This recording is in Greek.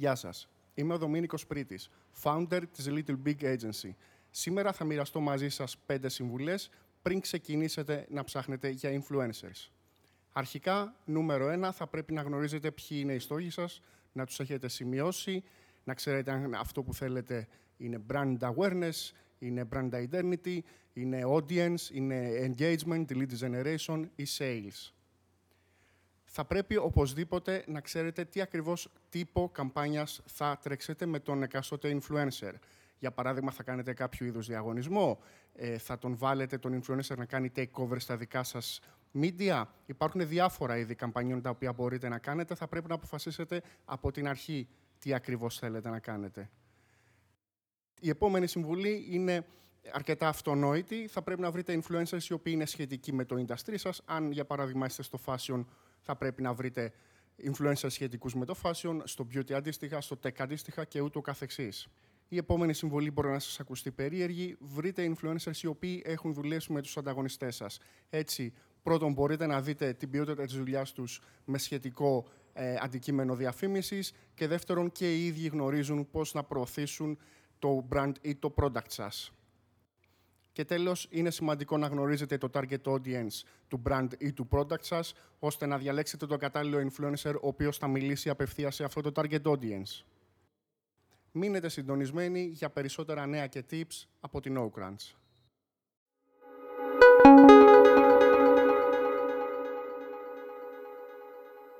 Γεια σας. Είμαι ο Δομήνικος Πρίτης, founder της Little Big Agency. Σήμερα θα μοιραστώ μαζί σας πέντε συμβουλές πριν ξεκινήσετε να ψάχνετε για influencers. Αρχικά, νούμερο ένα, θα πρέπει να γνωρίζετε ποιοι είναι οι στόχοι σας, να τους έχετε σημειώσει, να ξέρετε αν αυτό που θέλετε είναι brand awareness, είναι brand identity, είναι audience, είναι engagement, lead generation ή sales θα πρέπει οπωσδήποτε να ξέρετε τι ακριβώς τύπο καμπάνιας θα τρέξετε με τον εκαστοτε influencer. Για παράδειγμα, θα κάνετε κάποιο είδους διαγωνισμό, ε, θα τον βάλετε τον influencer να κάνει takeover στα δικά σας media. Υπάρχουν διάφορα είδη καμπανιών τα οποία μπορείτε να κάνετε. Θα πρέπει να αποφασίσετε από την αρχή τι ακριβώς θέλετε να κάνετε. Η επόμενη συμβουλή είναι αρκετά αυτονόητη. Θα πρέπει να βρείτε influencers οι οποίοι είναι σχετικοί με το industry σας. Αν, για παράδειγμα, είστε στο fashion θα πρέπει να βρείτε influencers σχετικούς με το fashion, στο beauty αντίστοιχα, στο tech αντίστοιχα και ούτω καθεξής. Η επόμενη συμβολή μπορεί να σας ακουστεί περίεργη. Βρείτε influencers οι οποίοι έχουν δουλέψει με τους ανταγωνιστές σας. Έτσι, πρώτον μπορείτε να δείτε την ποιότητα της δουλειάς τους με σχετικό ε, αντικείμενο διαφήμισης και δεύτερον και οι ίδιοι γνωρίζουν πώς να προωθήσουν το brand ή το product σας. Και τέλος, είναι σημαντικό να γνωρίζετε το target audience του brand ή του product σας, ώστε να διαλέξετε τον κατάλληλο influencer, ο οποίος θα μιλήσει απευθείας σε αυτό το target audience. Μείνετε συντονισμένοι για περισσότερα νέα και tips από την Oakrants.